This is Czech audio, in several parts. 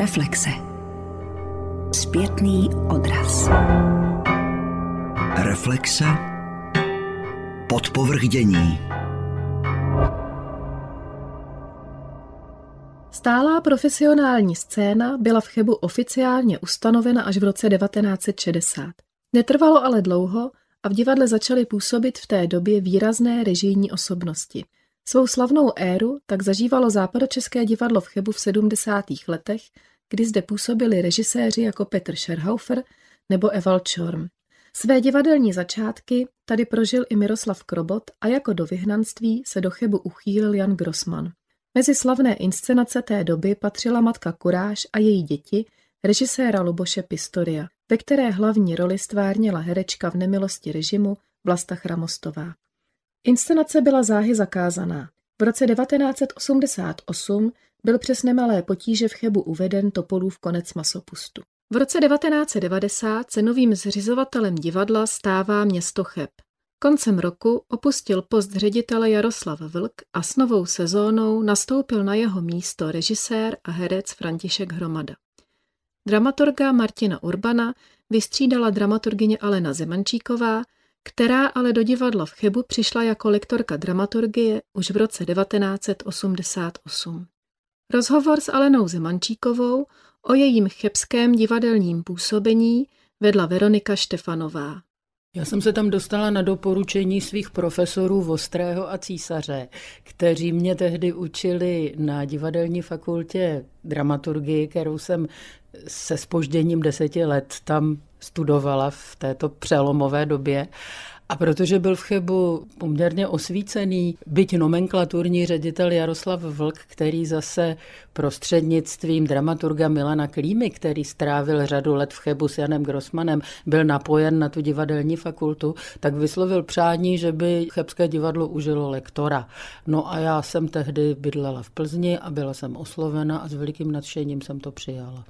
Reflexe. Zpětný odraz. Reflexe. Podpovrchdění. Stálá profesionální scéna byla v Chebu oficiálně ustanovena až v roce 1960. Netrvalo ale dlouho a v divadle začaly působit v té době výrazné režijní osobnosti. Svou slavnou éru tak zažívalo západočeské divadlo v Chebu v 70. letech, kdy zde působili režiséři jako Petr Scherhaufer nebo Eval Čorm. Své divadelní začátky tady prožil i Miroslav Krobot a jako do vyhnanství se do Chebu uchýlil Jan Grossman. Mezi slavné inscenace té doby patřila Matka Kuráž a její děti, režiséra Luboše Pistoria, ve které hlavní roli stvárnila herečka v nemilosti režimu Vlasta Chramostová. Inscenace byla záhy zakázaná. V roce 1988 byl přes nemalé potíže v Chebu uveden Topolův konec masopustu. V roce 1990 se novým zřizovatelem divadla stává město Cheb. Koncem roku opustil post ředitele Jaroslav Vlk a s novou sezónou nastoupil na jeho místo režisér a herec František Hromada. Dramaturga Martina Urbana vystřídala dramaturgině Alena Zemančíková, která ale do divadla v Chebu přišla jako lektorka dramaturgie už v roce 1988. Rozhovor s Alenou Zemančíkovou o jejím chebském divadelním působení vedla Veronika Štefanová. Já jsem se tam dostala na doporučení svých profesorů Vostrého a Císaře, kteří mě tehdy učili na divadelní fakultě dramaturgii, kterou jsem se spožděním deseti let tam studovala v této přelomové době. A protože byl v Chebu poměrně osvícený, byť nomenklaturní ředitel Jaroslav Vlk, který zase prostřednictvím dramaturga Milana Klímy, který strávil řadu let v Chebu s Janem Grossmanem, byl napojen na tu divadelní fakultu, tak vyslovil přání, že by Chebské divadlo užilo lektora. No a já jsem tehdy bydlela v Plzni a byla jsem oslovena a s velikým nadšením jsem to přijala.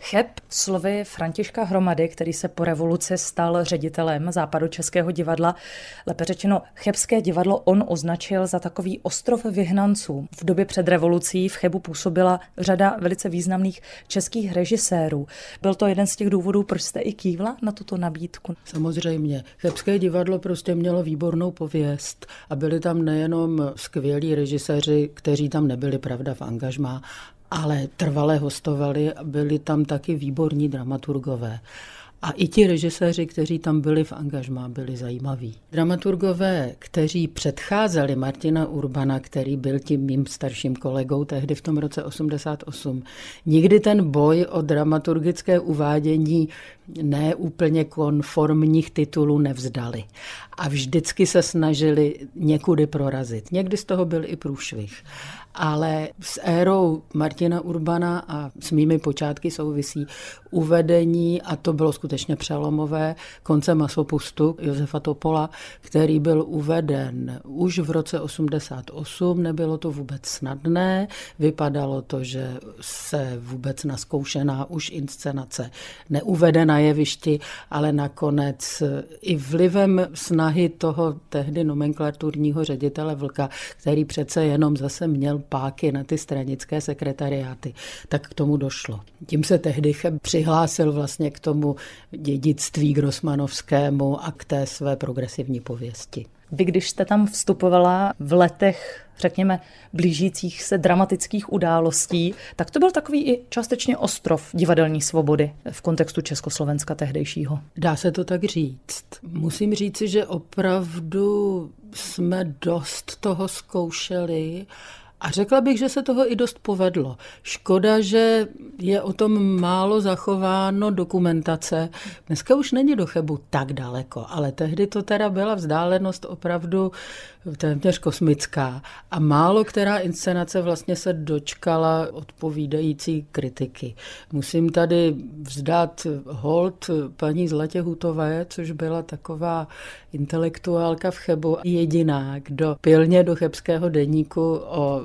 Cheb slovy Františka Hromady, který se po revoluci stal ředitelem západočeského divadla, lépe řečeno Chebské divadlo on označil za takový ostrov vyhnanců. V době před revolucí v Chebu působila řada velice významných českých režisérů. Byl to jeden z těch důvodů, proč jste i kývla na tuto nabídku? Samozřejmě. Chebské divadlo prostě mělo výbornou pověst a byli tam nejenom skvělí režiséři, kteří tam nebyli, pravda, v angažmá, ale trvale hostovali a byli tam taky výborní dramaturgové. A i ti režiséři, kteří tam byli v angažmá, byli zajímaví. Dramaturgové, kteří předcházeli Martina Urbana, který byl tím mým starším kolegou tehdy v tom roce 88, nikdy ten boj o dramaturgické uvádění neúplně konformních titulů nevzdali. A vždycky se snažili někudy prorazit. Někdy z toho byl i průšvih ale s érou Martina Urbana a s mými počátky souvisí uvedení, a to bylo skutečně přelomové, konce masopustu Josefa Topola, který byl uveden už v roce 88, nebylo to vůbec snadné, vypadalo to, že se vůbec naskoušená už inscenace neuvede na jevišti, ale nakonec i vlivem snahy toho tehdy nomenklaturního ředitele Vlka, který přece jenom zase měl páky na ty stranické sekretariáty, tak k tomu došlo. Tím se tehdy přihlásil vlastně k tomu dědictví grossmanovskému a k té své progresivní pověsti. Vy, když jste tam vstupovala v letech řekněme, blížících se dramatických událostí, tak to byl takový i částečně ostrov divadelní svobody v kontextu Československa tehdejšího. Dá se to tak říct. Musím říci, že opravdu jsme dost toho zkoušeli a řekla bych, že se toho i dost povedlo. Škoda, že je o tom málo zachováno dokumentace. Dneska už není do Chebu tak daleko, ale tehdy to teda byla vzdálenost opravdu téměř kosmická. A málo která inscenace vlastně se dočkala odpovídající kritiky. Musím tady vzdát hold paní Zlatě Hutové, což byla taková intelektuálka v Chebu, jediná, kdo pilně do chebského deníku o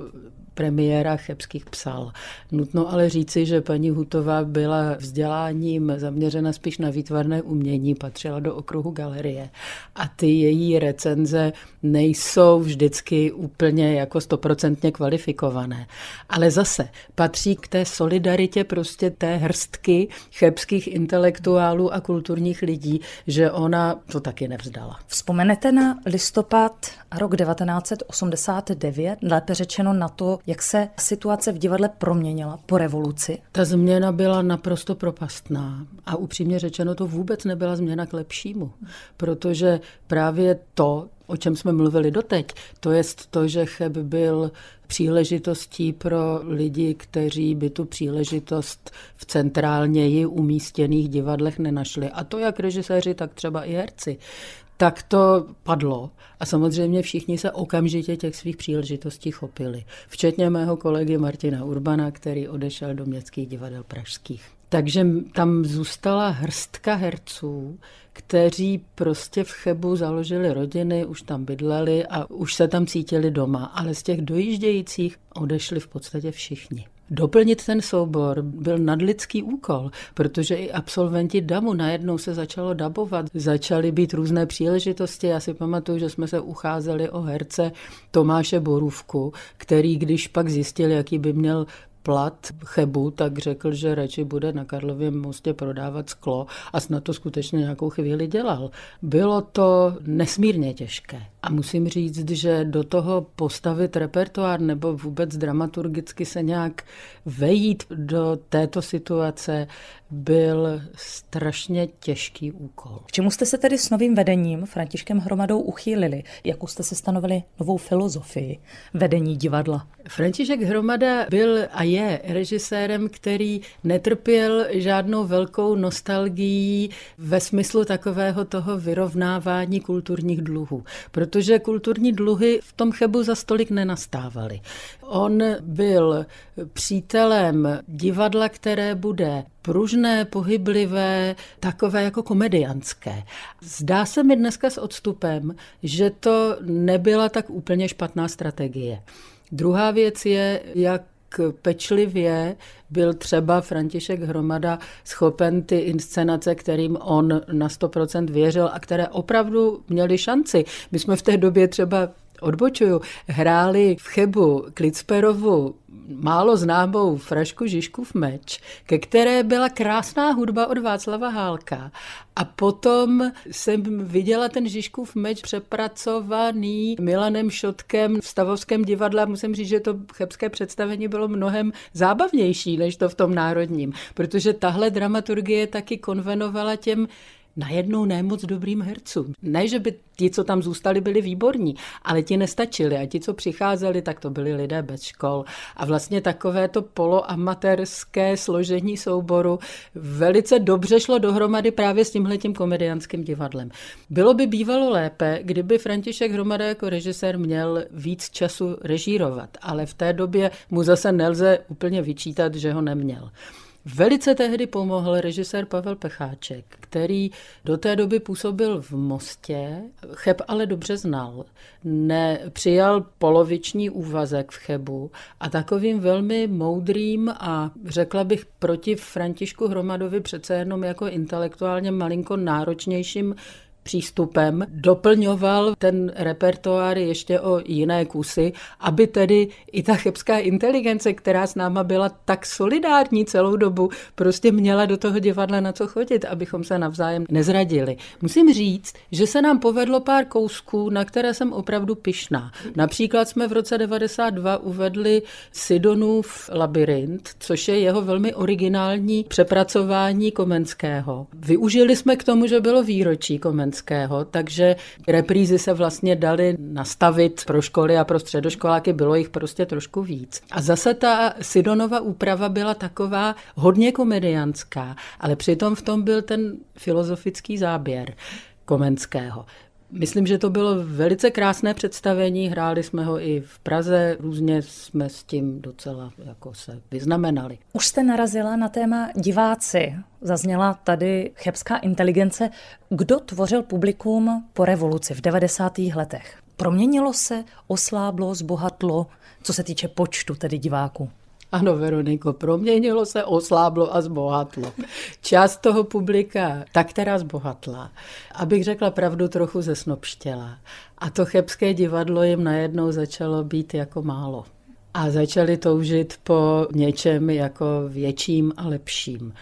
premiéra chebských psal. Nutno ale říci, že paní Hutová byla vzděláním zaměřena spíš na výtvarné umění, patřila do okruhu galerie a ty její recenze nejsou vždycky úplně jako stoprocentně kvalifikované. Ale zase patří k té solidaritě prostě té hrstky chebských intelektuálů a kulturních lidí, že ona to taky nevzdala. Vzpomenete na listopad rok 1989, lépe řečeno na to, jak se situace v divadle proměnila po revoluci? Ta změna byla naprosto propastná a upřímně řečeno to vůbec nebyla změna k lepšímu, protože právě to, o čem jsme mluvili doteď, to je to, že Cheb byl příležitostí pro lidi, kteří by tu příležitost v centrálněji umístěných divadlech nenašli. A to jak režiséři, tak třeba i herci tak to padlo. A samozřejmě všichni se okamžitě těch svých příležitostí chopili. Včetně mého kolegy Martina Urbana, který odešel do městských divadel pražských. Takže tam zůstala hrstka herců, kteří prostě v Chebu založili rodiny, už tam bydleli a už se tam cítili doma. Ale z těch dojíždějících odešli v podstatě všichni. Doplnit ten soubor byl nadlidský úkol, protože i absolventi DAMu najednou se začalo dabovat, začaly být různé příležitosti. Já si pamatuju, že jsme se ucházeli o herce Tomáše Borůvku, který když pak zjistil, jaký by měl plat Chebu, tak řekl, že radši bude na Karlově mostě prodávat sklo a snad to skutečně nějakou chvíli dělal. Bylo to nesmírně těžké. A musím říct, že do toho postavit repertoár nebo vůbec dramaturgicky se nějak vejít do této situace byl strašně těžký úkol. K čemu jste se tedy s novým vedením Františkem Hromadou uchýlili? Jakou jste si stanovili novou filozofii vedení divadla? František Hromada byl a je režisérem, který netrpěl žádnou velkou nostalgií ve smyslu takového toho vyrovnávání kulturních dluhů, protože kulturní dluhy v tom Chebu za stolik nenastávaly. On byl přítelem divadla, které bude pružné, pohyblivé, takové jako komedianské. Zdá se mi dneska s odstupem, že to nebyla tak úplně špatná strategie. Druhá věc je, jak pečlivě byl třeba František Hromada schopen ty inscenace, kterým on na 100% věřil a které opravdu měly šanci. My jsme v té době třeba odbočuju, hráli v Chebu Klicperovu málo známou frašku Žižkův meč, ke které byla krásná hudba od Václava Hálka. A potom jsem viděla ten Žižkův meč přepracovaný Milanem Šotkem v Stavovském divadle. Musím říct, že to chebské představení bylo mnohem zábavnější než to v tom národním, protože tahle dramaturgie taky konvenovala těm najednou ne moc dobrým hercům. Ne, že by ti, co tam zůstali, byli výborní, ale ti nestačili a ti, co přicházeli, tak to byli lidé bez škol. A vlastně takové to poloamatérské složení souboru velice dobře šlo dohromady právě s tímhletím komediánským divadlem. Bylo by bývalo lépe, kdyby František Hromada jako režisér měl víc času režírovat, ale v té době mu zase nelze úplně vyčítat, že ho neměl. Velice tehdy pomohl režisér Pavel Pecháček, který do té doby působil v Mostě, Cheb ale dobře znal. Ne, přijal poloviční úvazek v Chebu a takovým velmi moudrým a řekla bych proti Františku Hromadovi přece jenom jako intelektuálně malinko náročnějším přístupem doplňoval ten repertoár ještě o jiné kusy, aby tedy i ta chebská inteligence, která s náma byla tak solidární celou dobu, prostě měla do toho divadla na co chodit, abychom se navzájem nezradili. Musím říct, že se nám povedlo pár kousků, na které jsem opravdu pyšná. Například jsme v roce 92 uvedli Sidonův labirint, což je jeho velmi originální přepracování Komenského. Využili jsme k tomu, že bylo výročí Komenského Komenského, takže reprízy se vlastně daly nastavit pro školy a pro středoškoláky, bylo jich prostě trošku víc. A zase ta Sidonova úprava byla taková hodně komedianská, ale přitom v tom byl ten filozofický záběr Komenského. Myslím, že to bylo velice krásné představení, hráli jsme ho i v Praze, různě jsme s tím docela jako se vyznamenali. Už jste narazila na téma diváci. Zazněla tady chebská inteligence. Kdo tvořil publikum po revoluci v 90. letech? Proměnilo se, osláblo, zbohatlo, co se týče počtu tedy diváků? Ano, Veroniko, proměnilo se, osláblo a zbohatlo. Část toho publika tak teda zbohatla. Abych řekla pravdu, trochu zesnobštěla. A to chebské divadlo jim najednou začalo být jako málo. A začali toužit po něčem jako větším a lepším.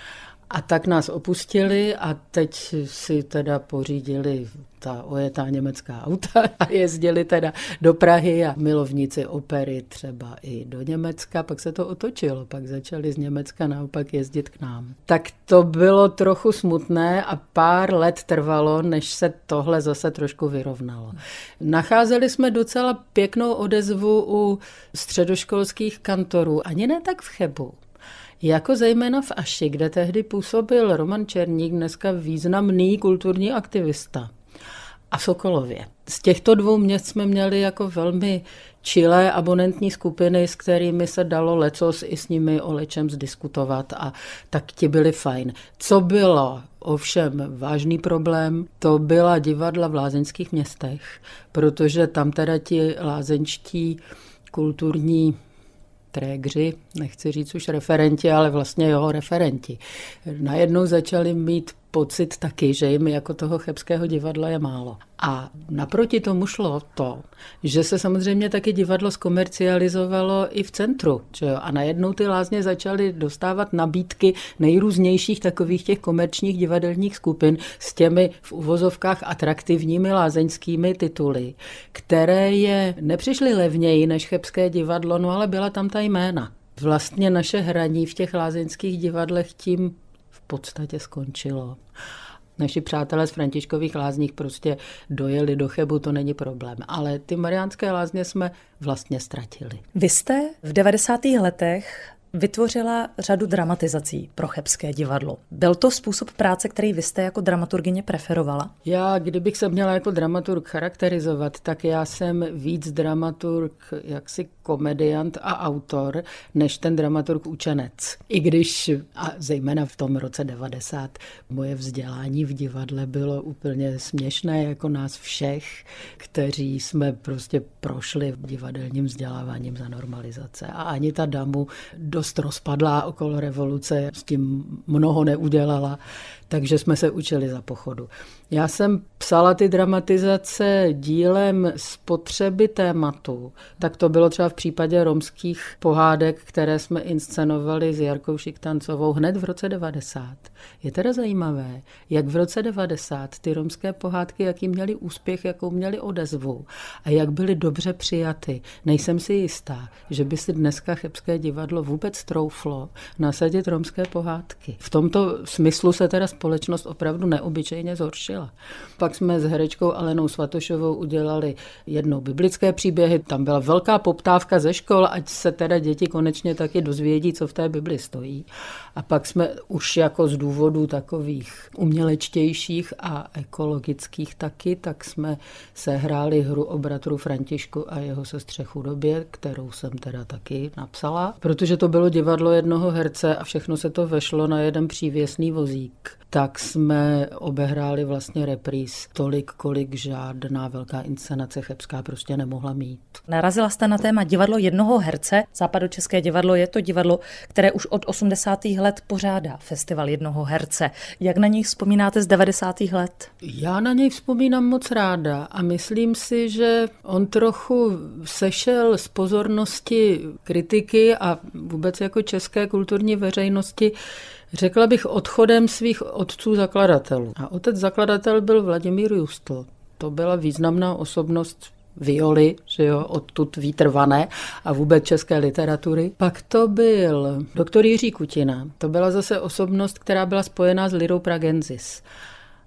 A tak nás opustili a teď si teda pořídili ta ojetá německá auta a jezdili teda do Prahy a milovníci opery třeba i do Německa. Pak se to otočilo, pak začali z Německa naopak jezdit k nám. Tak to bylo trochu smutné a pár let trvalo, než se tohle zase trošku vyrovnalo. Nacházeli jsme docela pěknou odezvu u středoškolských kantorů, ani ne tak v Chebu. Jako zejména v Aši, kde tehdy působil Roman Černík, dneska významný kulturní aktivista. A Sokolově. Z těchto dvou měst jsme měli jako velmi čilé abonentní skupiny, s kterými se dalo lecos i s nimi o lečem zdiskutovat a tak ti byli fajn. Co bylo ovšem vážný problém, to byla divadla v lázeňských městech, protože tam teda ti lázeňští kulturní trégři, nechci říct už referenti, ale vlastně jeho referenti. Najednou začali mít pocit taky, že jim jako toho chebského divadla je málo. A naproti tomu šlo to, že se samozřejmě taky divadlo zkomercializovalo i v centru. Že jo? A najednou ty lázně začaly dostávat nabídky nejrůznějších takových těch komerčních divadelních skupin s těmi v uvozovkách atraktivními lázeňskými tituly, které je nepřišly levněji než chebské divadlo, no ale byla tam ta jména. Vlastně naše hraní v těch lázeňských divadlech tím podstatě skončilo. Naši přátelé z Františkových lázních prostě dojeli do Chebu, to není problém. Ale ty mariánské lázně jsme vlastně ztratili. Vy jste v 90. letech vytvořila řadu dramatizací pro Chebské divadlo. Byl to způsob práce, který vy jste jako dramaturgině preferovala? Já, kdybych se měla jako dramaturg charakterizovat, tak já jsem víc dramaturg, jaksi komediant a autor, než ten dramaturg učenec. I když, a zejména v tom roce 90, moje vzdělání v divadle bylo úplně směšné, jako nás všech, kteří jsme prostě prošli divadelním vzděláváním za normalizace. A ani ta damu dost rozpadlá okolo revoluce, s tím mnoho neudělala takže jsme se učili za pochodu. Já jsem psala ty dramatizace dílem spotřeby tématu. Tak to bylo třeba v případě romských pohádek, které jsme inscenovali s Jarkou Šiktancovou hned v roce 90. Je teda zajímavé, jak v roce 90 ty romské pohádky, jaký měli úspěch, jakou měli odezvu a jak byly dobře přijaty. Nejsem si jistá, že by si dneska Chebské divadlo vůbec trouflo nasadit romské pohádky. V tomto smyslu se teda společnost opravdu neobyčejně zhoršila. Pak jsme s herečkou Alenou Svatošovou udělali jednou biblické příběhy. Tam byla velká poptávka ze škol, ať se teda děti konečně taky dozvědí, co v té Bibli stojí. A pak jsme už jako z důvodů takových umělečtějších a ekologických taky, tak jsme sehráli hru o bratru Františku a jeho sestře Chudobě, kterou jsem teda taky napsala, protože to bylo divadlo jednoho herce a všechno se to vešlo na jeden přívěsný vozík tak jsme obehráli vlastně repríz tolik, kolik žádná velká inscenace chebská prostě nemohla mít. Narazila jste na téma divadlo jednoho herce. Západočeské divadlo je to divadlo, které už od 80. let pořádá festival jednoho herce. Jak na něj vzpomínáte z 90. let? Já na něj vzpomínám moc ráda a myslím si, že on trochu sešel z pozornosti kritiky a vůbec jako české kulturní veřejnosti Řekla bych odchodem svých otců zakladatelů. A otec zakladatel byl Vladimír Justl. To byla významná osobnost violy, že jo, odtud výtrvané a vůbec české literatury. Pak to byl doktor Jiří Kutina. To byla zase osobnost, která byla spojená s Lirou Pragensis.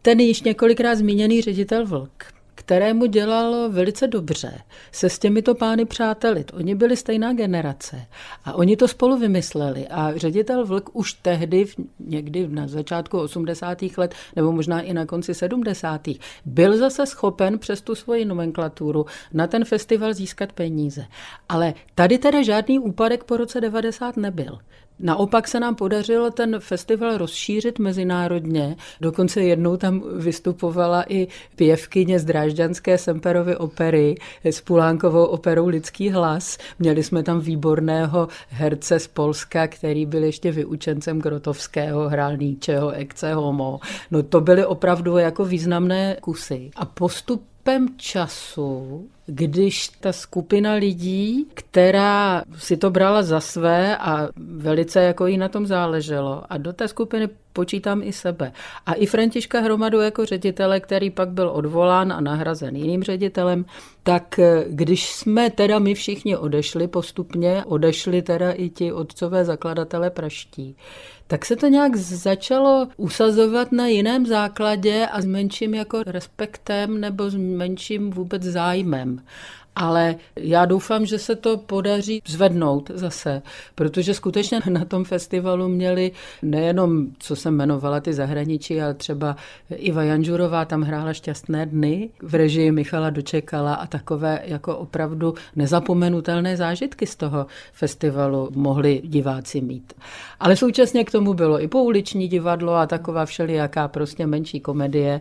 Ten již několikrát zmíněný ředitel Vlk kterému dělalo velice dobře se s těmito pány přátelit. Oni byli stejná generace a oni to spolu vymysleli a ředitel Vlk už tehdy, někdy na začátku 80. let nebo možná i na konci 70. byl zase schopen přes tu svoji nomenklaturu na ten festival získat peníze. Ale tady teda žádný úpadek po roce 90 nebyl. Naopak se nám podařilo ten festival rozšířit mezinárodně. Dokonce jednou tam vystupovala i pěvkyně z drážďanské Semperovy opery s Pulánkovou operou Lidský hlas. Měli jsme tam výborného herce z Polska, který byl ještě vyučencem Grotovského, hrál Níčeho, Homo. No to byly opravdu jako významné kusy. A postup postupem času, když ta skupina lidí, která si to brala za své a velice jako jí na tom záleželo a do té skupiny počítám i sebe. A i Františka Hromadu jako ředitele, který pak byl odvolán a nahrazen jiným ředitelem, tak když jsme teda my všichni odešli postupně, odešli teda i ti otcové zakladatele praští, tak se to nějak začalo usazovat na jiném základě a s menším jako respektem nebo s menším vůbec zájmem. Ale já doufám, že se to podaří zvednout zase, protože skutečně na tom festivalu měli nejenom, co jsem jmenovala, ty zahraničí, ale třeba Iva Janžurová tam hrála šťastné dny v režii Michala Dočekala a takové jako opravdu nezapomenutelné zážitky z toho festivalu mohli diváci mít. Ale současně k tomu bylo i pouliční divadlo a taková všelijaká prostě menší komedie.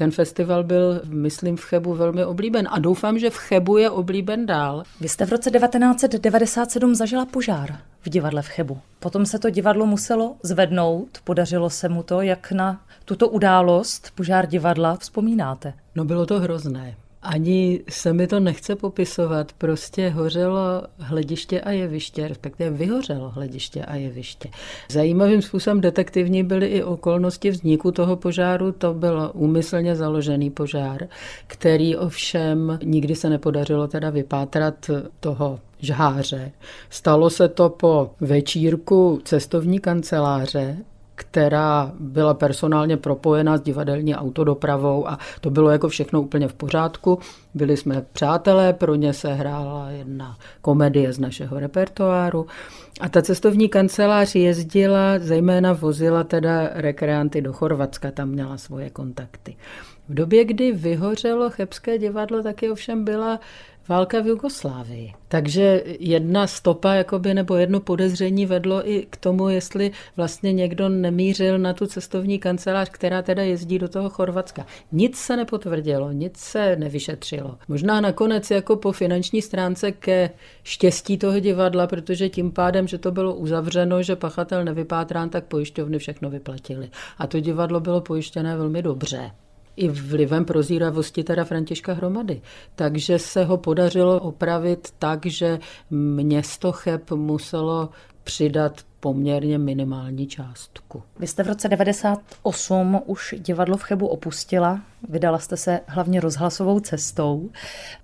Ten festival byl, myslím, v Chebu velmi oblíben a doufám, že v Chebu je oblíben dál. Vy jste v roce 1997 zažila požár v divadle v Chebu. Potom se to divadlo muselo zvednout, podařilo se mu to. Jak na tuto událost, požár divadla, vzpomínáte? No bylo to hrozné. Ani se mi to nechce popisovat, prostě hořelo hlediště a jeviště, respektive vyhořelo hlediště a jeviště. Zajímavým způsobem detektivní byly i okolnosti vzniku toho požáru, to byl úmyslně založený požár, který ovšem nikdy se nepodařilo teda vypátrat toho žháře. Stalo se to po večírku cestovní kanceláře, která byla personálně propojená s divadelní autodopravou a to bylo jako všechno úplně v pořádku. Byli jsme přátelé, pro ně se hrála jedna komedie z našeho repertoáru a ta cestovní kancelář jezdila, zejména vozila teda rekreanty do Chorvatska, tam měla svoje kontakty. V době, kdy vyhořelo Chebské divadlo, taky ovšem byla válka v Jugoslávii. Takže jedna stopa jakoby, nebo jedno podezření vedlo i k tomu, jestli vlastně někdo nemířil na tu cestovní kancelář, která teda jezdí do toho Chorvatska. Nic se nepotvrdilo, nic se nevyšetřilo. Možná nakonec jako po finanční stránce ke štěstí toho divadla, protože tím pádem, že to bylo uzavřeno, že pachatel nevypátrán, tak pojišťovny všechno vyplatili. A to divadlo bylo pojištěné velmi dobře i vlivem prozíravosti teda Františka Hromady. Takže se ho podařilo opravit tak, že město Cheb muselo přidat poměrně minimální částku. Vy jste v roce 98 už divadlo v Chebu opustila, vydala jste se hlavně rozhlasovou cestou.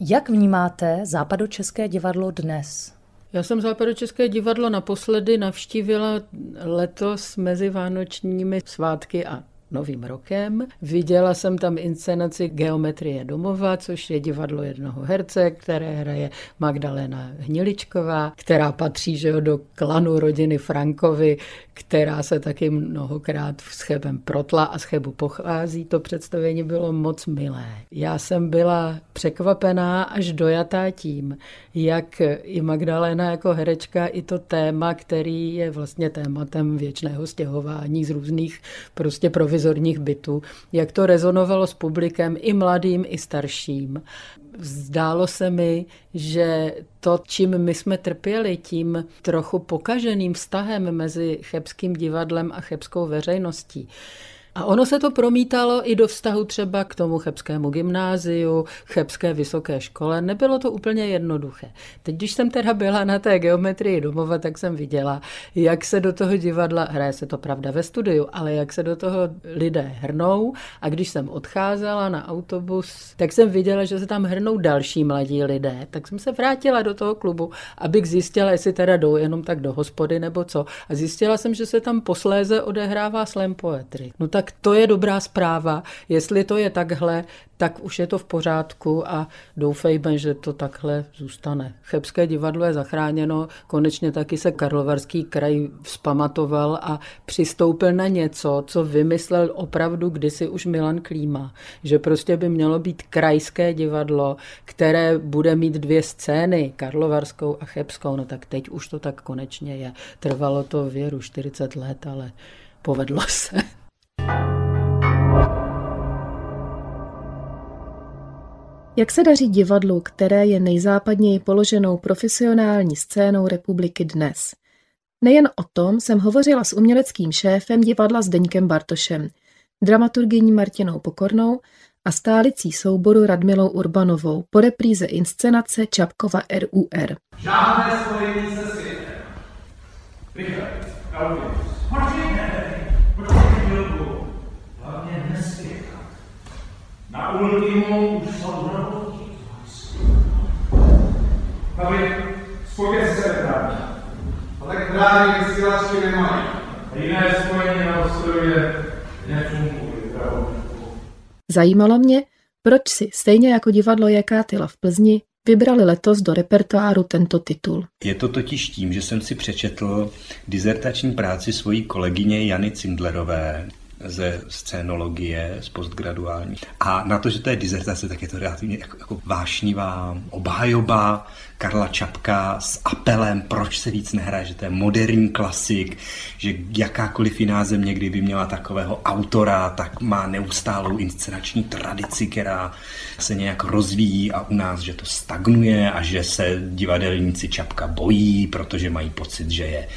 Jak vnímáte západočeské divadlo dnes? Já jsem Západočeské divadlo naposledy navštívila letos mezi vánočními svátky a Novým rokem. Viděla jsem tam inscenaci Geometrie domova, což je divadlo jednoho herce, které hraje Magdalena Hniličková, která patří že jo, do klanu rodiny Frankovi, která se taky mnohokrát s Chebem protla a z Chebu pochází. To představení bylo moc milé. Já jsem byla překvapená až dojatá tím, jak i Magdalena jako herečka, i to téma, který je vlastně tématem věčného stěhování z různých prostě provizorních bytů, jak to rezonovalo s publikem i mladým, i starším. Zdálo se mi, že to, čím my jsme trpěli, tím trochu pokaženým vztahem mezi chebským divadlem a chebskou veřejností, a ono se to promítalo i do vztahu třeba k tomu chebskému gymnáziu, chebské vysoké škole. Nebylo to úplně jednoduché. Teď, když jsem teda byla na té geometrii domova, tak jsem viděla, jak se do toho divadla, hraje se to pravda ve studiu, ale jak se do toho lidé hrnou. A když jsem odcházela na autobus, tak jsem viděla, že se tam hrnou další mladí lidé. Tak jsem se vrátila do toho klubu, abych zjistila, jestli teda jdou jenom tak do hospody nebo co. A zjistila jsem, že se tam posléze odehrává slam poetry. No tak tak to je dobrá zpráva. Jestli to je takhle, tak už je to v pořádku a doufejme, že to takhle zůstane. Chebské divadlo je zachráněno, konečně taky se Karlovarský kraj vzpamatoval a přistoupil na něco, co vymyslel opravdu kdysi už Milan Klíma, že prostě by mělo být krajské divadlo, které bude mít dvě scény, Karlovarskou a Chebskou, no tak teď už to tak konečně je. Trvalo to věru 40 let, ale povedlo se. Jak se daří divadlu, které je nejzápadněji položenou profesionální scénou republiky dnes? Nejen o tom jsem hovořila s uměleckým šéfem divadla Zdeňkem Bartošem, dramaturgyní Martinou Pokornou a stálicí souboru Radmilou Urbanovou po repríze inscenace Čapkova RUR. Žádné spojení se světem. Calvinus. Se vrátí. Ale vysílačky nemají. A jiné spojení na ostrově nefungují. Zajímalo mě, proč si, stejně jako divadlo Jakátyla v Plzni, vybrali letos do repertoáru tento titul. Je to totiž tím, že jsem si přečetl dizertační práci svojí kolegyně Jany Cindlerové, ze scénologie, z postgraduální. A na to, že to je dizertace, tak je to relativně jako, jako vášnivá obhájoba Karla Čapka s apelem, proč se víc nehraje, že to je moderní klasik, že jakákoliv jiná země, kdyby měla takového autora, tak má neustálou inscenační tradici, která se nějak rozvíjí a u nás, že to stagnuje a že se divadelníci Čapka bojí, protože mají pocit, že je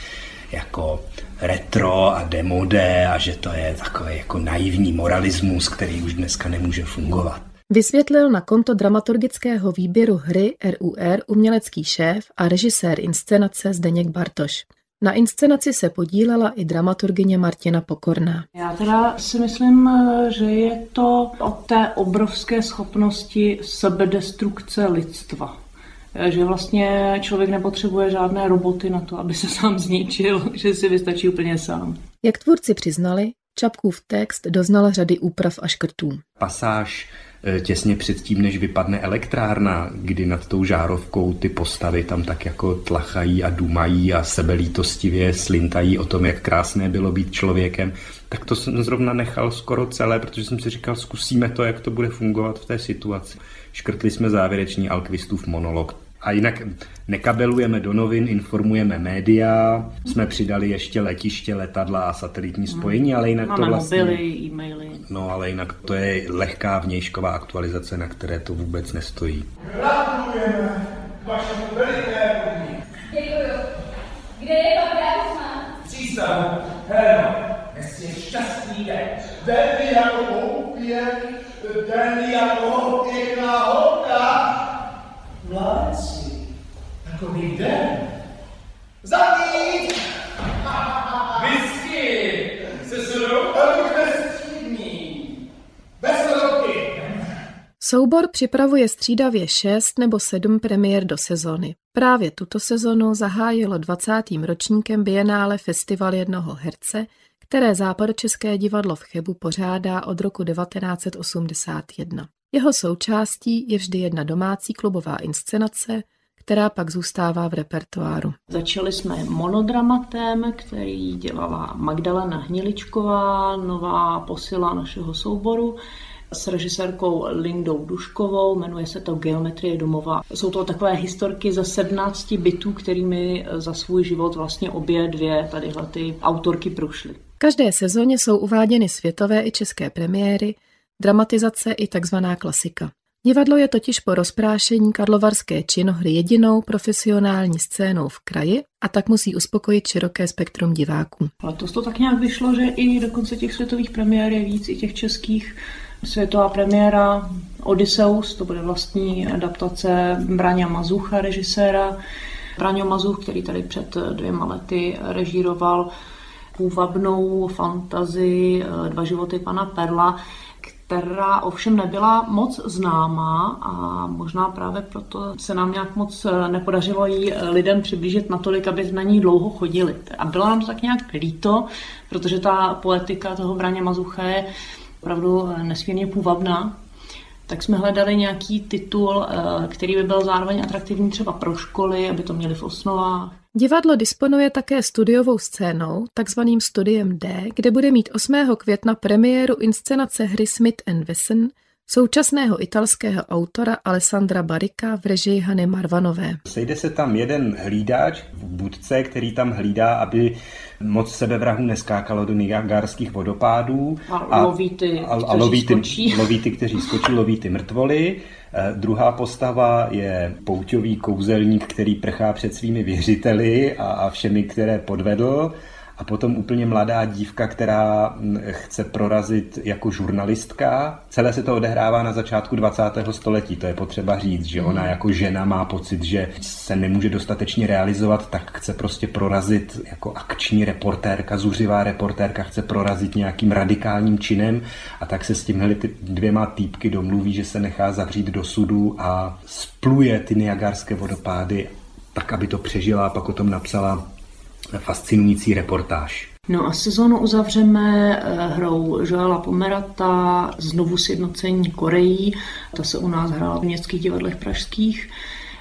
jako retro a demodé a že to je takový jako naivní moralismus, který už dneska nemůže fungovat. Vysvětlil na konto dramaturgického výběru hry RUR umělecký šéf a režisér inscenace Zdeněk Bartoš. Na inscenaci se podílela i dramaturgyně Martina Pokorná. Já teda si myslím, že je to o té obrovské schopnosti sebedestrukce lidstva že vlastně člověk nepotřebuje žádné roboty na to, aby se sám zničil, že si vystačí úplně sám. Jak tvůrci přiznali, Čapkův text doznal řady úprav a škrtů. Pasáž eh, těsně předtím, než vypadne elektrárna, kdy nad tou žárovkou ty postavy tam tak jako tlachají a dumají a sebelítostivě slintají o tom, jak krásné bylo být člověkem, tak to jsem zrovna nechal skoro celé, protože jsem si říkal, zkusíme to, jak to bude fungovat v té situaci. Škrtli jsme závěrečný Alkvistův monolog. A jinak nekabelujeme do novin, informujeme média, jsme přidali ještě letiště, letadla a satelitní hmm. spojení, ale jinak Máme to vlastně... mobily, e-maily. No ale jinak to je lehká vnějšková aktualizace, na které to vůbec nestojí. Gratulujeme vašemu velikému Děkuju. Kde je pan Krásman? přístavu. Heleno, dnes je šťastný den. Den jako poupěk, den jako pěkná holka. Mládci, takový den. Zavít! Whisky! Se sudou? Bez. Soubor připravuje střídavě šest nebo sedm premiér do sezony. Právě tuto sezonu zahájilo 20. ročníkem Bienále Festival jednoho herce, které Západočeské divadlo v Chebu pořádá od roku 1981. Jeho součástí je vždy jedna domácí klubová inscenace, která pak zůstává v repertoáru. Začali jsme monodramatem, který dělala Magdalena Hniličková, nová posila našeho souboru s režisérkou Lindou Duškovou, jmenuje se to Geometrie domova. Jsou to takové historky ze 17 bytů, kterými za svůj život vlastně obě dvě tadyhle ty autorky prošly. Každé sezóně jsou uváděny světové i české premiéry, dramatizace i takzvaná klasika. Divadlo je totiž po rozprášení karlovarské činohry jedinou profesionální scénou v kraji a tak musí uspokojit široké spektrum diváků. Letos to tak nějak vyšlo, že i dokonce těch světových premiér je víc, i těch českých. Světová premiéra Odysseus, to bude vlastní adaptace Braňa Mazucha, režiséra. Braňo Mazuch, který tady před dvěma lety režíroval půvabnou fantazii Dva životy pana Perla, která ovšem nebyla moc známá a možná právě proto se nám nějak moc nepodařilo jí lidem přiblížit natolik, aby na ní dlouho chodili. A bylo nám to tak nějak líto, protože ta poetika toho Braně Mazucha je opravdu nesmírně půvabná, tak jsme hledali nějaký titul, eh, který by byl zároveň atraktivní třeba pro školy, aby to měli v osnovách. Divadlo disponuje také studiovou scénou, takzvaným studiem D, kde bude mít 8. května premiéru inscenace hry Smith and Wesson současného italského autora Alessandra Barika v režii Hany Marvanové. Sejde se tam jeden hlídač v budce, který tam hlídá, aby moc sebevrahů neskákalo do niagárských vodopádů. A, a loví ty, a, a loví, ty, loví ty, kteří skočí, loví ty mrtvoly. Eh, druhá postava je pouťový kouzelník, který prchá před svými věřiteli a, a všemi, které podvedl a potom úplně mladá dívka, která chce prorazit jako žurnalistka. Celé se to odehrává na začátku 20. století, to je potřeba říct, že ona hmm. jako žena má pocit, že se nemůže dostatečně realizovat, tak chce prostě prorazit jako akční reportérka, zuřivá reportérka, chce prorazit nějakým radikálním činem a tak se s těmhle dvěma týpky domluví, že se nechá zavřít do sudu a spluje ty Niagarské vodopády tak, aby to přežila a pak o tom napsala fascinující reportáž. No a sezónu uzavřeme eh, hrou Joela Pomerata znovu sjednocení Koreí. Ta se u nás hrála v městských divadlech pražských.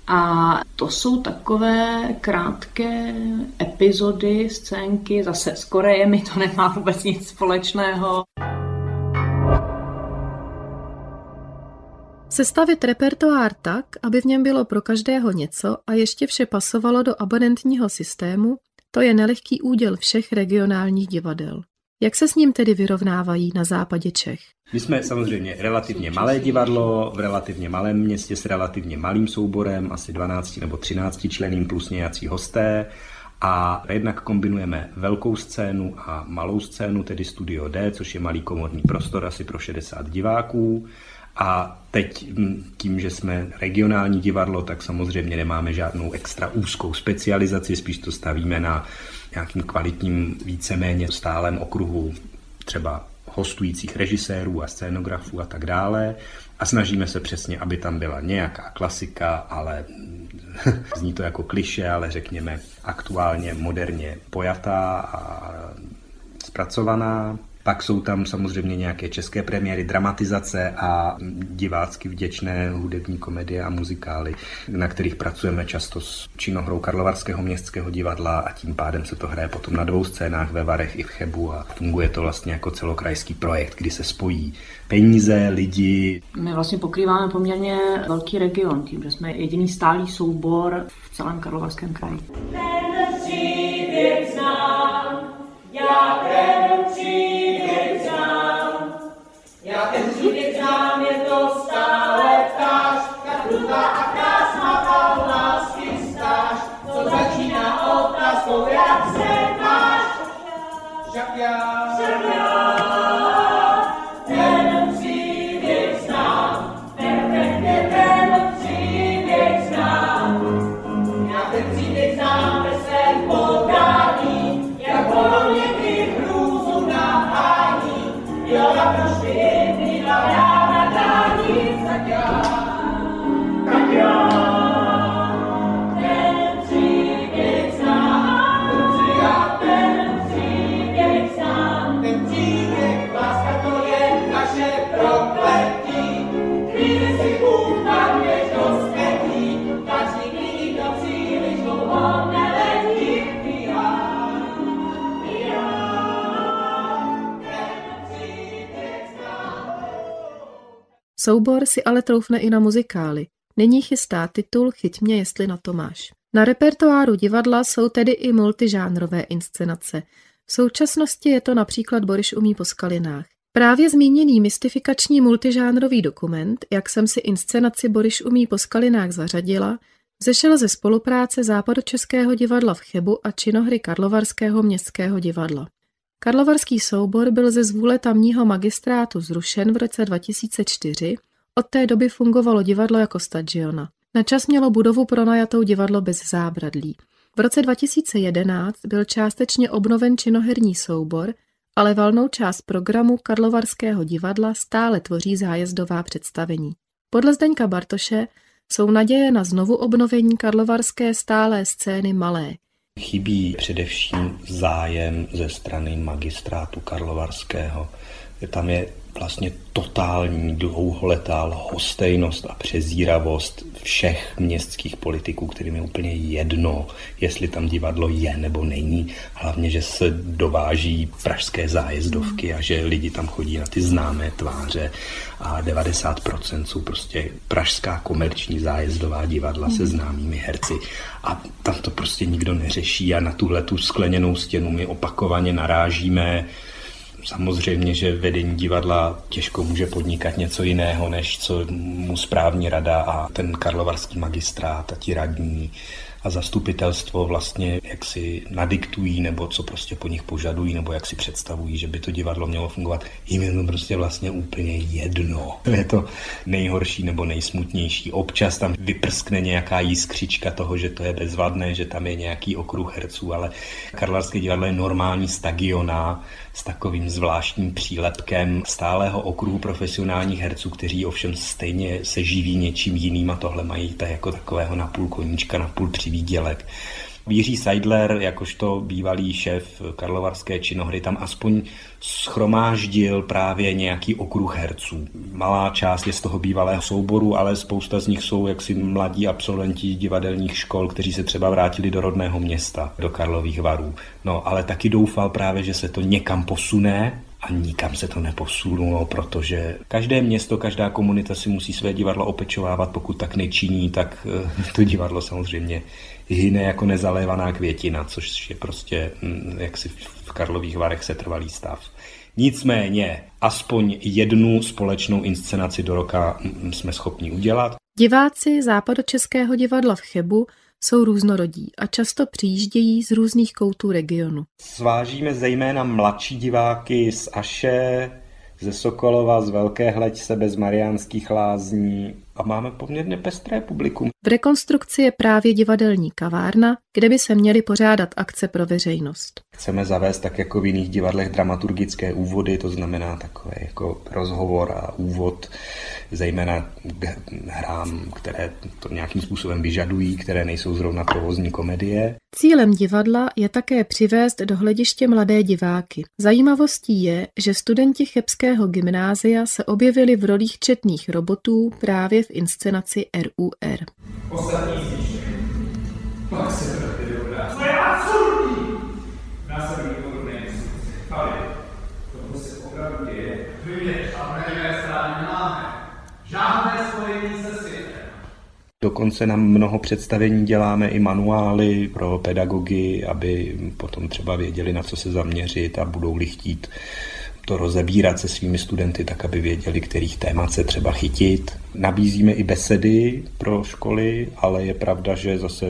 A to jsou takové krátké epizody, scénky, zase s Korejemi to nemá vůbec nic společného. Sestavit repertoár tak, aby v něm bylo pro každého něco a ještě vše pasovalo do abonentního systému, to je nelehký úděl všech regionálních divadel. Jak se s ním tedy vyrovnávají na západě Čech? My jsme samozřejmě relativně malé divadlo, v relativně malém městě s relativně malým souborem, asi 12 nebo 13 členým plus nějací hosté. A jednak kombinujeme velkou scénu a malou scénu, tedy Studio D, což je malý komorní prostor asi pro 60 diváků. A teď tím, že jsme regionální divadlo, tak samozřejmě nemáme žádnou extra úzkou specializaci, spíš to stavíme na nějakým kvalitním, víceméně stálem okruhu třeba hostujících režisérů a scénografů a tak dále. A snažíme se přesně, aby tam byla nějaká klasika, ale zní to jako kliše, ale řekněme aktuálně, moderně pojatá a zpracovaná. Pak jsou tam samozřejmě nějaké české premiéry, dramatizace a divácky vděčné hudební komedie a muzikály, na kterých pracujeme často s činohrou Karlovarského městského divadla a tím pádem se to hraje potom na dvou scénách ve Varech i v Chebu a funguje to vlastně jako celokrajský projekt, kdy se spojí peníze, lidi. My vlastně pokrýváme poměrně velký region, tím, že jsme jediný stálý soubor v celém Karlovarském kraji. Ten já ten příběh příběh znám, je to stále ptáš, tak krutá a Soubor si ale troufne i na muzikály. Nyní chystá titul Chyť mě, jestli na to máš. Na repertoáru divadla jsou tedy i multižánrové inscenace. V současnosti je to například Boris umí po skalinách. Právě zmíněný mystifikační multižánrový dokument, jak jsem si inscenaci Boris umí po skalinách zařadila, zešel ze spolupráce Západočeského divadla v Chebu a činohry Karlovarského městského divadla. Karlovarský soubor byl ze zvůle tamního magistrátu zrušen v roce 2004, od té doby fungovalo divadlo jako stadiona. Na čas mělo budovu pronajatou divadlo bez zábradlí. V roce 2011 byl částečně obnoven činoherní soubor, ale valnou část programu Karlovarského divadla stále tvoří zájezdová představení. Podle Zdeňka Bartoše jsou naděje na znovu obnovení karlovarské stálé scény malé – Chybí především zájem ze strany magistrátu Karlovarského. Tam je vlastně totální dlouholetá lhostejnost a přezíravost všech městských politiků, kterým je úplně jedno, jestli tam divadlo je nebo není. Hlavně, že se dováží pražské zájezdovky a že lidi tam chodí na ty známé tváře a 90% jsou prostě pražská komerční zájezdová divadla se známými herci. A tam to prostě nikdo neřeší a na tuhle tu skleněnou stěnu my opakovaně narážíme Samozřejmě, že vedení divadla těžko může podnikat něco jiného, než co mu správní rada a ten karlovarský magistrát a ti radní a zastupitelstvo vlastně jak si nadiktují nebo co prostě po nich požadují nebo jak si představují, že by to divadlo mělo fungovat. Jim je to prostě vlastně úplně jedno. Je to nejhorší nebo nejsmutnější. Občas tam vyprskne nějaká jiskřička toho, že to je bezvadné, že tam je nějaký okruh herců, ale Karlarské divadlo je normální stagioná s takovým zvláštním přílepkem stálého okruhu profesionálních herců, kteří ovšem stejně se živí něčím jiným a tohle mají tak jako takového napůl koníčka, napůl přivídělek. Jiří Seidler, jakožto bývalý šéf Karlovarské činohry, tam aspoň schromáždil právě nějaký okruh herců. Malá část je z toho bývalého souboru, ale spousta z nich jsou jaksi mladí absolventi divadelních škol, kteří se třeba vrátili do rodného města, do Karlových varů. No, ale taky doufal právě, že se to někam posune, a nikam se to neposunulo, protože každé město, každá komunita si musí své divadlo opečovávat, pokud tak nečiní, tak eh, to divadlo samozřejmě hyne jako nezalévaná květina, což je prostě mm, jaksi v Karlových Varech se trvalý stav. Nicméně aspoň jednu společnou inscenaci do roka mm, jsme schopni udělat. Diváci západočeského divadla v Chebu jsou různorodí a často přijíždějí z různých koutů regionu. Svážíme zejména mladší diváky z Aše, ze Sokolova, z Velké Hleďse, bez Mariánských lázní a máme poměrně pestré publikum. V rekonstrukci je právě divadelní kavárna, kde by se měly pořádat akce pro veřejnost. Chceme zavést tak jako v jiných divadlech dramaturgické úvody, to znamená takové jako rozhovor a úvod, zejména hrám, které to nějakým způsobem vyžadují, které nejsou zrovna provozní komedie. Cílem divadla je také přivést do hlediště mladé diváky. Zajímavostí je, že studenti Chebského gymnázia se objevili v rolích četných robotů právě v inscenaci RUR. Ostatní zjištění. Pak se vrátí dobrá. To je absurdní! Následují podobné instrukce. Ale to se opravdu děje. Vyvěř, a na jedné straně nemáme. Žádné spojení se světem. Dokonce na mnoho představení děláme i manuály pro pedagogy, aby potom třeba věděli, na co se zaměřit a budou-li chtít to rozebírat se svými studenty, tak aby věděli, kterých témat se třeba chytit. Nabízíme i besedy pro školy, ale je pravda, že zase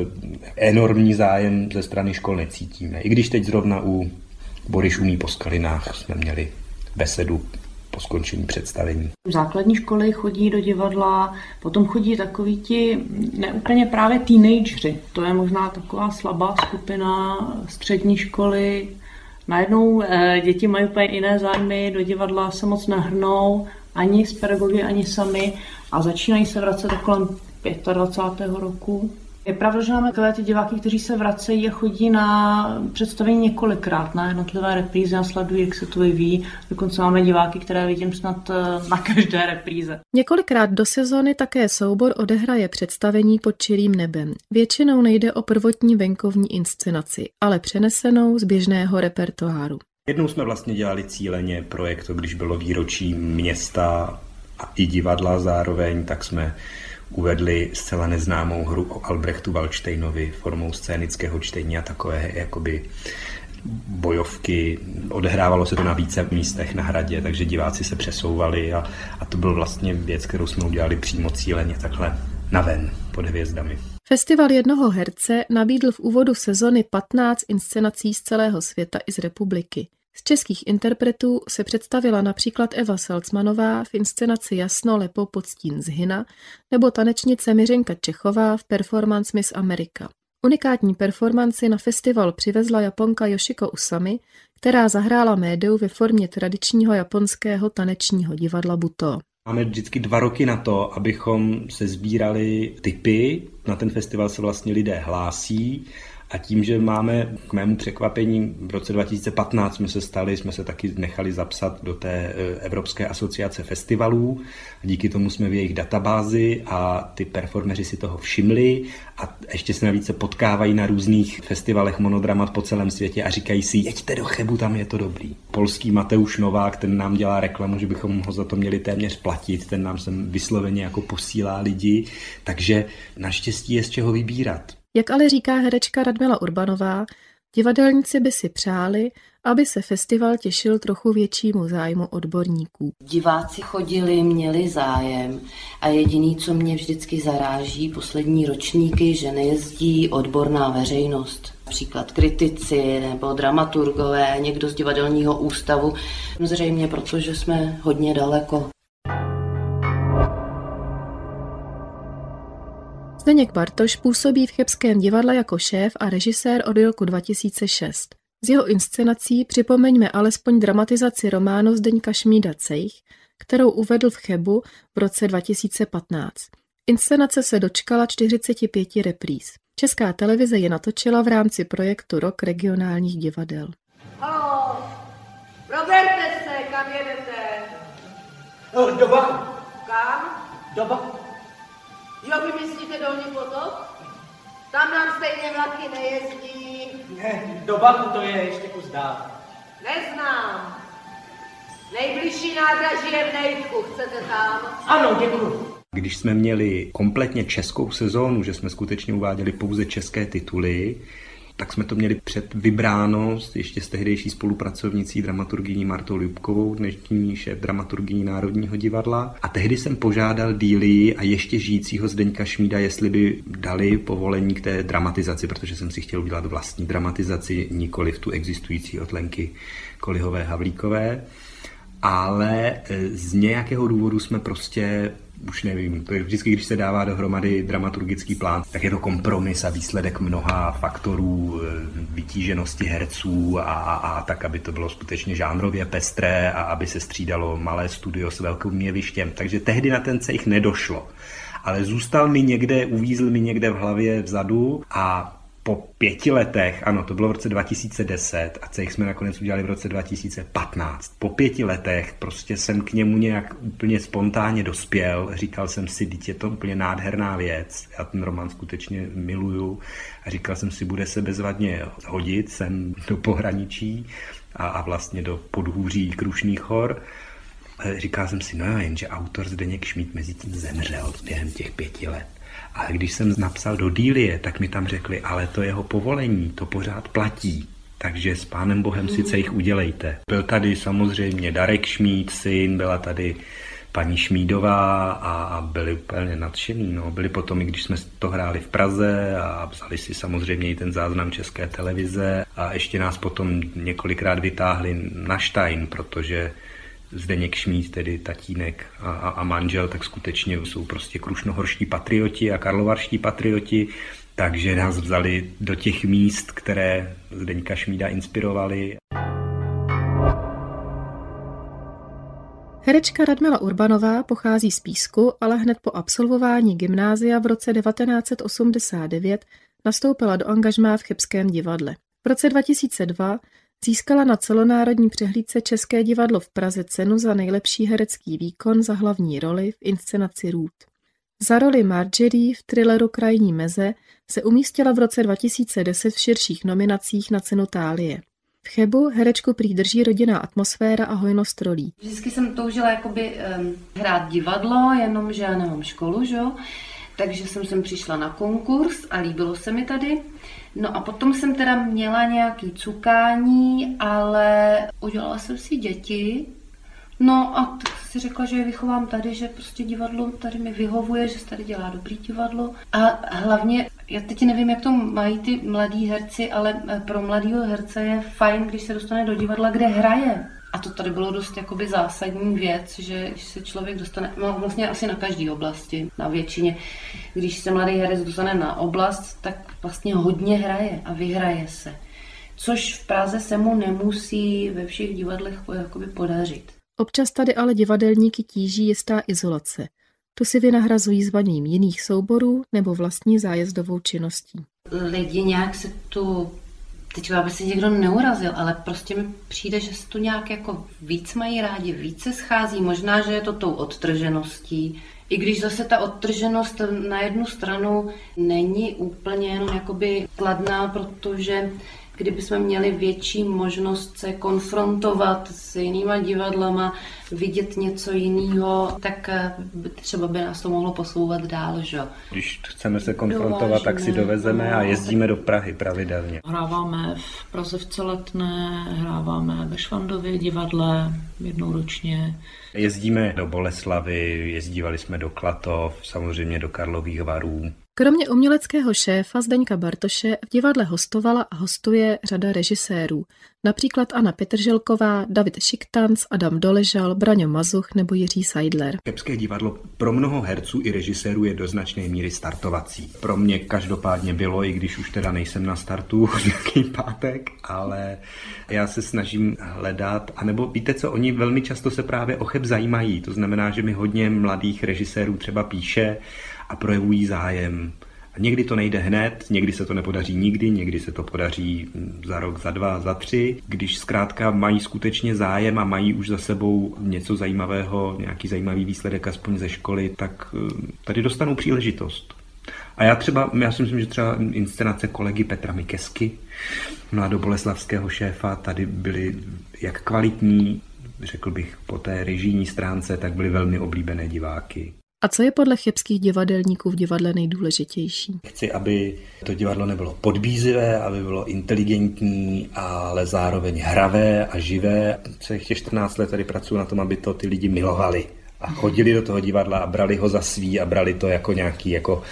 enormní zájem ze strany škol necítíme. I když teď zrovna u Boris Umí po Skalinách jsme měli besedu po skončení představení. V základní školy chodí do divadla, potom chodí takoví ti neúplně právě teenageři. To je možná taková slabá skupina střední školy, Najednou eh, děti mají úplně jiné zájmy, do divadla se moc nehrnou, ani s pedagogy, ani sami a začínají se vracet kolem 25. roku. Je pravda, že máme takové ty diváky, kteří se vracejí a chodí na představení několikrát, na jednotlivé reprízy a sledují, jak se to vyvíjí. Dokonce máme diváky, které vidím snad eh, na každé repríze. Několikrát do sezóny také soubor odehraje představení pod čirým nebem. Většinou nejde o prvotní venkovní inscenaci, ale přenesenou z běžného repertoáru. Jednou jsme vlastně dělali cíleně projekt, když bylo výročí města a i divadla zároveň, tak jsme uvedli zcela neznámou hru o Albrechtu Waldsteinovi formou scénického čtení a takové jakoby bojovky. Odehrávalo se to na více místech na hradě, takže diváci se přesouvali a, a to byl vlastně věc, kterou jsme udělali přímo cíleně takhle na ven pod hvězdami. Festival jednoho herce nabídl v úvodu sezony 15 inscenací z celého světa i z republiky. Z českých interpretů se představila například Eva Salcmanová v inscenaci Jasno, lepo, podstín z Hina nebo tanečnice Miřenka Čechová v performance Miss America. Unikátní performanci na festival přivezla japonka Yoshiko Usami, která zahrála médiu ve formě tradičního japonského tanečního divadla Buto. Máme vždycky dva roky na to, abychom se sbírali typy. Na ten festival se vlastně lidé hlásí A tím, že máme k mému překvapení v roce 2015 jsme se stali, jsme se taky nechali zapsat do té e, Evropské asociace festivalů. Díky tomu jsme v jejich databázi a ty performeři si toho všimli a ještě se navíc potkávají na různých festivalech monodramat po celém světě a říkají si, jeďte do Chebu, tam je to dobrý. Polský Mateusz Novák, ten nám dělá reklamu, že bychom ho za to měli téměř platit, ten nám sem vysloveně jako posílá lidi, takže naštěstí je z čeho vybírat. Jak ale říká herečka Radmila Urbanová, divadelníci by si přáli, aby se festival těšil trochu většímu zájmu odborníků. Diváci chodili, měli zájem a jediný, co mě vždycky zaráží, poslední ročníky, že nejezdí odborná veřejnost. Například kritici nebo dramaturgové, někdo z divadelního ústavu. Zřejmě protože jsme hodně daleko. Zdeněk Bartoš působí v Chebském divadle jako šéf a režisér od roku 2006. Z jeho inscenací připomeňme alespoň dramatizaci románu Zdeňka Šmída Cejch, kterou uvedl v Chebu v roce 2015. Inscenace se dočkala 45 repríz. Česká televize je natočila v rámci projektu Rok regionálních divadel. Halo, proberte se, kam jedete? No, do Bachu. Kam? Do Bachu. Jo, vy myslíte dolní potok? Tam nám stejně vlaky nejezdí. Ne, do Bachu to je ještě kus dál. Neznám. Nejbližší nádraží je v Nejtku, chcete tam? Ano, děkuju. Když jsme měli kompletně českou sezónu, že jsme skutečně uváděli pouze české tituly, tak jsme to měli před vybráno ještě s tehdejší spolupracovnicí dramaturgyní Martou Ljubkovou, dnešní šéf dramaturgyní Národního divadla. A tehdy jsem požádal díly a ještě žijícího Zdeňka Šmída, jestli by dali povolení k té dramatizaci, protože jsem si chtěl udělat vlastní dramatizaci, nikoli v tu existující od Lenky Kolihové Havlíkové ale e, z nějakého důvodu jsme prostě už nevím, to je vždycky, když se dává dohromady dramaturgický plán, tak je to kompromis a výsledek mnoha faktorů, e, vytíženosti herců a, a, a tak, aby to bylo skutečně žánrově pestré a aby se střídalo malé studio s velkým jevištěm. Takže tehdy na ten cejch nedošlo. Ale zůstal mi někde, uvízl mi někde v hlavě vzadu a po pěti letech, ano, to bylo v roce 2010 a cech jsme nakonec udělali v roce 2015. Po pěti letech prostě jsem k němu nějak úplně spontánně dospěl. Říkal jsem si, dítě to úplně nádherná věc. Já ten román skutečně miluju. A říkal jsem si, bude se bezvadně hodit sem do pohraničí a, a vlastně do podhůří Krušných hor. Říkal jsem si, no jenže autor Zdeněk Šmít mezi tím zemřel během těch pěti let. Ale když jsem napsal do Dílie, tak mi tam řekli, ale to jeho povolení, to pořád platí. Takže s pánem Bohem sice jich udělejte. Byl tady samozřejmě Darek Šmíd, syn, byla tady paní Šmídová a, a byli úplně nadšený. No. Byli potom, i když jsme to hráli v Praze a vzali si samozřejmě i ten záznam České televize a ještě nás potom několikrát vytáhli na Stein, protože Zdeněk Šmíd, tedy tatínek a, a, a manžel, tak skutečně jsou prostě krušnohorští patrioti a karlovarští patrioti, takže nás vzali do těch míst, které Zdeňka Šmída inspirovali. Herečka Radmila Urbanová pochází z Písku, ale hned po absolvování gymnázia v roce 1989 nastoupila do angažmá v Chebském divadle. V roce 2002 Získala na celonárodní přehlídce České divadlo v Praze cenu za nejlepší herecký výkon za hlavní roli v inscenaci Růd. Za roli Marjorie v thrilleru Krajní meze se umístila v roce 2010 v širších nominacích na cenu Tálie. V Chebu herečku prý drží rodinná atmosféra a hojnost rolí. Vždycky jsem toužila jakoby um, hrát divadlo, jenomže já nemám školu, že? Takže jsem sem přišla na konkurs a líbilo se mi tady. No a potom jsem teda měla nějaký cukání, ale udělala jsem si děti. No a tak si řekla, že je vychovám tady, že prostě divadlo tady mi vyhovuje, že se tady dělá dobrý divadlo. A hlavně, já teď nevím, jak to mají ty mladí herci, ale pro mladého herce je fajn, když se dostane do divadla, kde hraje. A to tady bylo dost jakoby zásadní věc, že když se člověk dostane, no vlastně asi na každé oblasti, na většině, když se mladý herec dostane na oblast, tak vlastně hodně hraje a vyhraje se. Což v Praze se mu nemusí ve všech divadlech jakoby podařit. Občas tady ale divadelníky tíží jistá izolace. Tu si vynahrazují zvaním jiných souborů nebo vlastní zájezdovou činností. lidi nějak se tu teď aby se někdo neurazil, ale prostě mi přijde, že se tu nějak jako víc mají rádi, více schází. Možná, že je to tou odtržeností. I když zase ta odtrženost na jednu stranu není úplně jenom jakoby kladná, protože kdybychom měli větší možnost se konfrontovat s jinýma divadlama, vidět něco jiného, tak eh, třeba by nás to mohlo posouvat dál, že? Když chceme se konfrontovat, tak si dovezeme a jezdíme do Prahy pravidelně. Hráváme v Praze v Celetné, hráváme ve Švandově divadle jednou ročně. Jezdíme do Boleslavy, jezdívali jsme do Klatov, samozřejmě do Karlových varů. Kromě uměleckého šéfa Zdeňka Bartoše v divadle hostovala a hostuje řada režisérů, například Anna Petrželková, David Šiktanc, Adam Doležal, Braňo Mazuch nebo Jiří Seidler. Kepské divadlo pro mnoho herců i režisérů je do značné míry startovací. Pro mě každopádně bylo, i když už teda nejsem na startu nějaký pátek, ale já se snažím hledat, anebo víte co, oni velmi často se právě o cheb zajímají, to znamená, že mi hodně mladých režisérů třeba píše, a projevují zájem. A někdy to nejde hned, někdy se to nepodaří nikdy, někdy se to podaří za rok, za dva, za tři. Když zkrátka mají skutečně zájem a mají už za sebou něco zajímavého, nějaký zajímavý výsledek aspoň ze školy, tak eh, tady dostanou příležitost. A já třeba, já si myslím, že třeba inscenace kolegy Petra Mikesky, mladoboleslavského šéfa, tady byly jak kvalitní, řekl bych po té režijní stránce, tak byly velmi oblíbené diváky. A co je podle chebských divadelníků v divadle nejdůležitější? Chci, aby to divadlo nebylo podbízivé, aby bylo inteligentní, ale zároveň hravé a živé. Celých těch 14 let tady pracuji na tom, aby to ty lidi milovali a chodili do toho divadla a brali ho za svý a brali to jako nějaký jako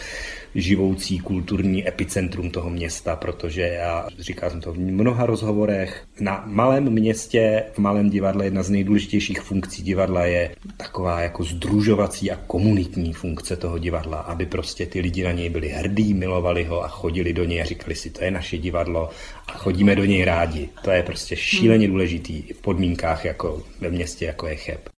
živoucí kulturní epicentrum toho města, protože já říkal jsem to v mnoha rozhovorech. Na malém městě, v malém divadle jedna z nejdůležitějších funkcí divadla je taková jako združovací a komunitní funkce toho divadla, aby prostě ty lidi na něj byli hrdí, milovali ho a chodili do něj a říkali si, to je naše divadlo a chodíme do něj rádi. To je prostě šíleně důležitý v podmínkách jako ve městě, jako je Cheb.